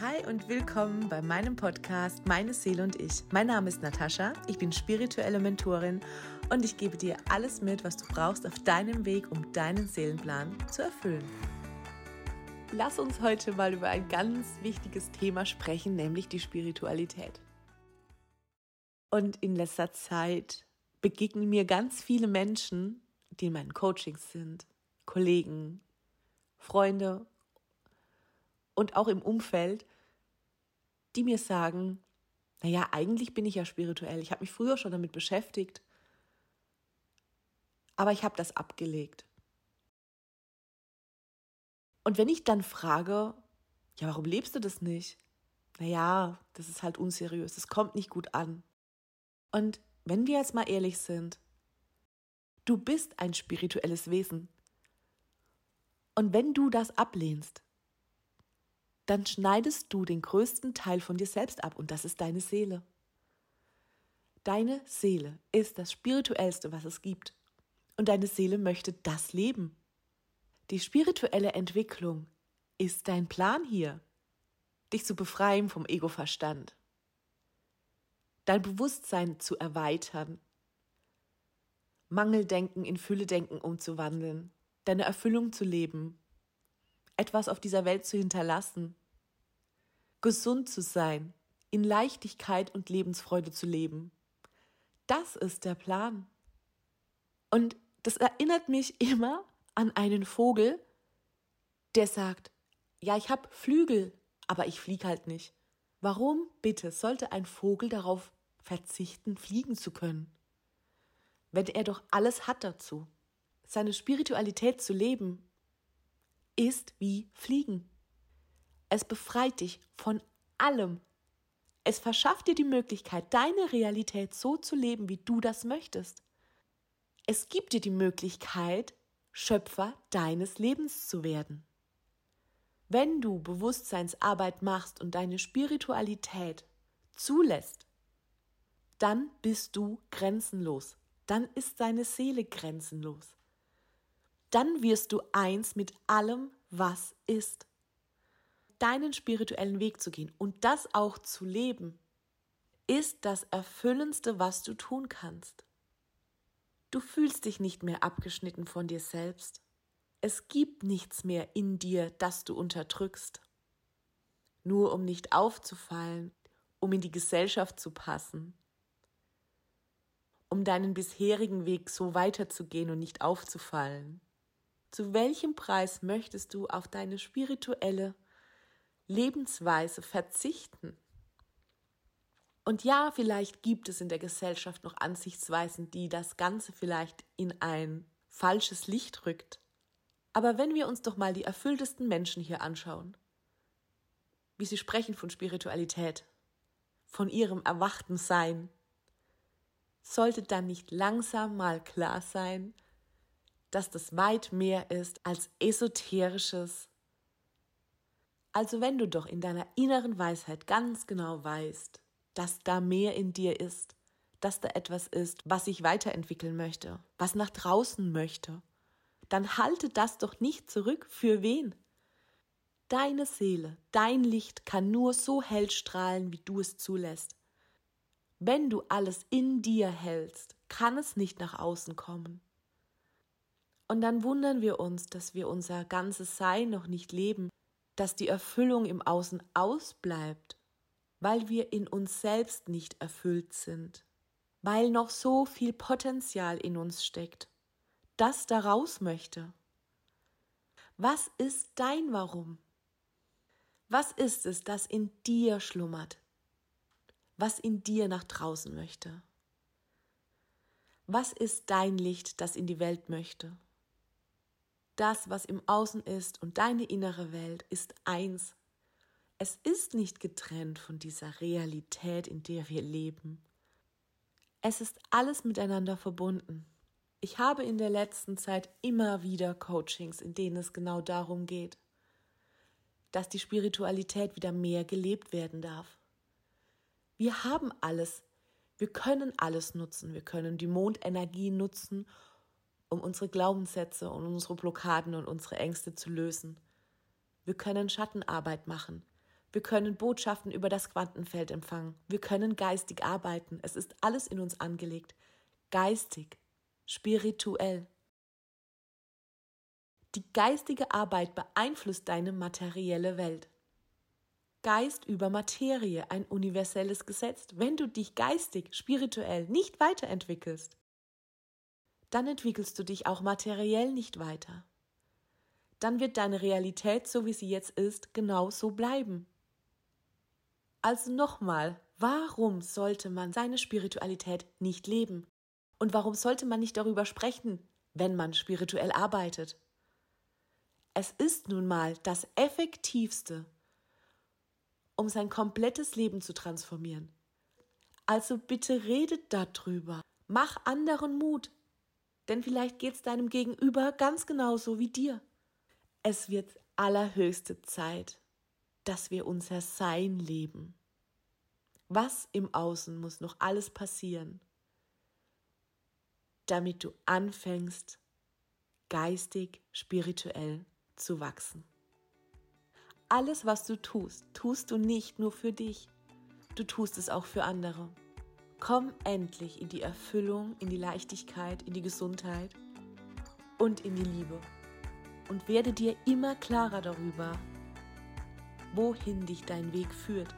Hi und willkommen bei meinem Podcast Meine Seele und ich. Mein Name ist Natascha, ich bin spirituelle Mentorin und ich gebe dir alles mit, was du brauchst auf deinem Weg, um deinen Seelenplan zu erfüllen. Lass uns heute mal über ein ganz wichtiges Thema sprechen, nämlich die Spiritualität. Und in letzter Zeit begegnen mir ganz viele Menschen, die in meinen Coachings sind, Kollegen, Freunde und auch im Umfeld, die mir sagen, naja, eigentlich bin ich ja spirituell. Ich habe mich früher schon damit beschäftigt, aber ich habe das abgelegt. Und wenn ich dann frage, ja, warum lebst du das nicht? Naja, das ist halt unseriös, das kommt nicht gut an. Und wenn wir jetzt mal ehrlich sind, du bist ein spirituelles Wesen. Und wenn du das ablehnst, dann schneidest du den größten Teil von dir selbst ab und das ist deine Seele. Deine Seele ist das Spirituellste, was es gibt. Und deine Seele möchte das leben. Die spirituelle Entwicklung ist dein Plan hier, dich zu befreien vom Ego-Verstand, dein Bewusstsein zu erweitern, Mangeldenken in Fülledenken umzuwandeln, deine Erfüllung zu leben, etwas auf dieser Welt zu hinterlassen, gesund zu sein, in Leichtigkeit und Lebensfreude zu leben. Das ist der Plan. Und das erinnert mich immer an einen Vogel, der sagt, ja, ich habe Flügel, aber ich fliege halt nicht. Warum bitte sollte ein Vogel darauf verzichten, fliegen zu können? Wenn er doch alles hat dazu. Seine Spiritualität zu leben, ist wie Fliegen. Es befreit dich von allem. Es verschafft dir die Möglichkeit, deine Realität so zu leben, wie du das möchtest. Es gibt dir die Möglichkeit, Schöpfer deines Lebens zu werden. Wenn du Bewusstseinsarbeit machst und deine Spiritualität zulässt, dann bist du grenzenlos. Dann ist deine Seele grenzenlos dann wirst du eins mit allem, was ist. Deinen spirituellen Weg zu gehen und das auch zu leben, ist das Erfüllendste, was du tun kannst. Du fühlst dich nicht mehr abgeschnitten von dir selbst. Es gibt nichts mehr in dir, das du unterdrückst. Nur um nicht aufzufallen, um in die Gesellschaft zu passen, um deinen bisherigen Weg so weiterzugehen und nicht aufzufallen. Zu welchem Preis möchtest du auf deine spirituelle Lebensweise verzichten? Und ja, vielleicht gibt es in der Gesellschaft noch Ansichtsweisen, die das Ganze vielleicht in ein falsches Licht rückt. Aber wenn wir uns doch mal die erfülltesten Menschen hier anschauen, wie sie sprechen von Spiritualität, von ihrem erwachten Sein, sollte dann nicht langsam mal klar sein, dass das weit mehr ist als esoterisches. Also wenn du doch in deiner inneren Weisheit ganz genau weißt, dass da mehr in dir ist, dass da etwas ist, was sich weiterentwickeln möchte, was nach draußen möchte, dann halte das doch nicht zurück. Für wen? Deine Seele, dein Licht kann nur so hell strahlen, wie du es zulässt. Wenn du alles in dir hältst, kann es nicht nach außen kommen. Und dann wundern wir uns, dass wir unser ganzes Sein noch nicht leben, dass die Erfüllung im Außen ausbleibt, weil wir in uns selbst nicht erfüllt sind, weil noch so viel Potenzial in uns steckt, das da raus möchte. Was ist dein Warum? Was ist es, das in dir schlummert, was in dir nach draußen möchte? Was ist dein Licht, das in die Welt möchte? Das, was im Außen ist und deine innere Welt ist eins. Es ist nicht getrennt von dieser Realität, in der wir leben. Es ist alles miteinander verbunden. Ich habe in der letzten Zeit immer wieder Coachings, in denen es genau darum geht, dass die Spiritualität wieder mehr gelebt werden darf. Wir haben alles. Wir können alles nutzen. Wir können die Mondenergie nutzen, um unsere Glaubenssätze und unsere Blockaden und unsere Ängste zu lösen. Wir können Schattenarbeit machen. Wir können Botschaften über das Quantenfeld empfangen. Wir können geistig arbeiten. Es ist alles in uns angelegt. Geistig, spirituell. Die geistige Arbeit beeinflusst deine materielle Welt. Geist über Materie, ein universelles Gesetz. Wenn du dich geistig, spirituell nicht weiterentwickelst, dann entwickelst du dich auch materiell nicht weiter. Dann wird deine Realität, so wie sie jetzt ist, genau so bleiben. Also nochmal, warum sollte man seine Spiritualität nicht leben? Und warum sollte man nicht darüber sprechen, wenn man spirituell arbeitet? Es ist nun mal das Effektivste, um sein komplettes Leben zu transformieren. Also bitte redet darüber. Mach anderen Mut, denn vielleicht geht es deinem Gegenüber ganz genauso wie dir. Es wird allerhöchste Zeit, dass wir unser Sein leben. Was im Außen muss noch alles passieren, damit du anfängst, geistig, spirituell zu wachsen. Alles, was du tust, tust du nicht nur für dich, du tust es auch für andere. Komm endlich in die Erfüllung, in die Leichtigkeit, in die Gesundheit und in die Liebe. Und werde dir immer klarer darüber, wohin dich dein Weg führt.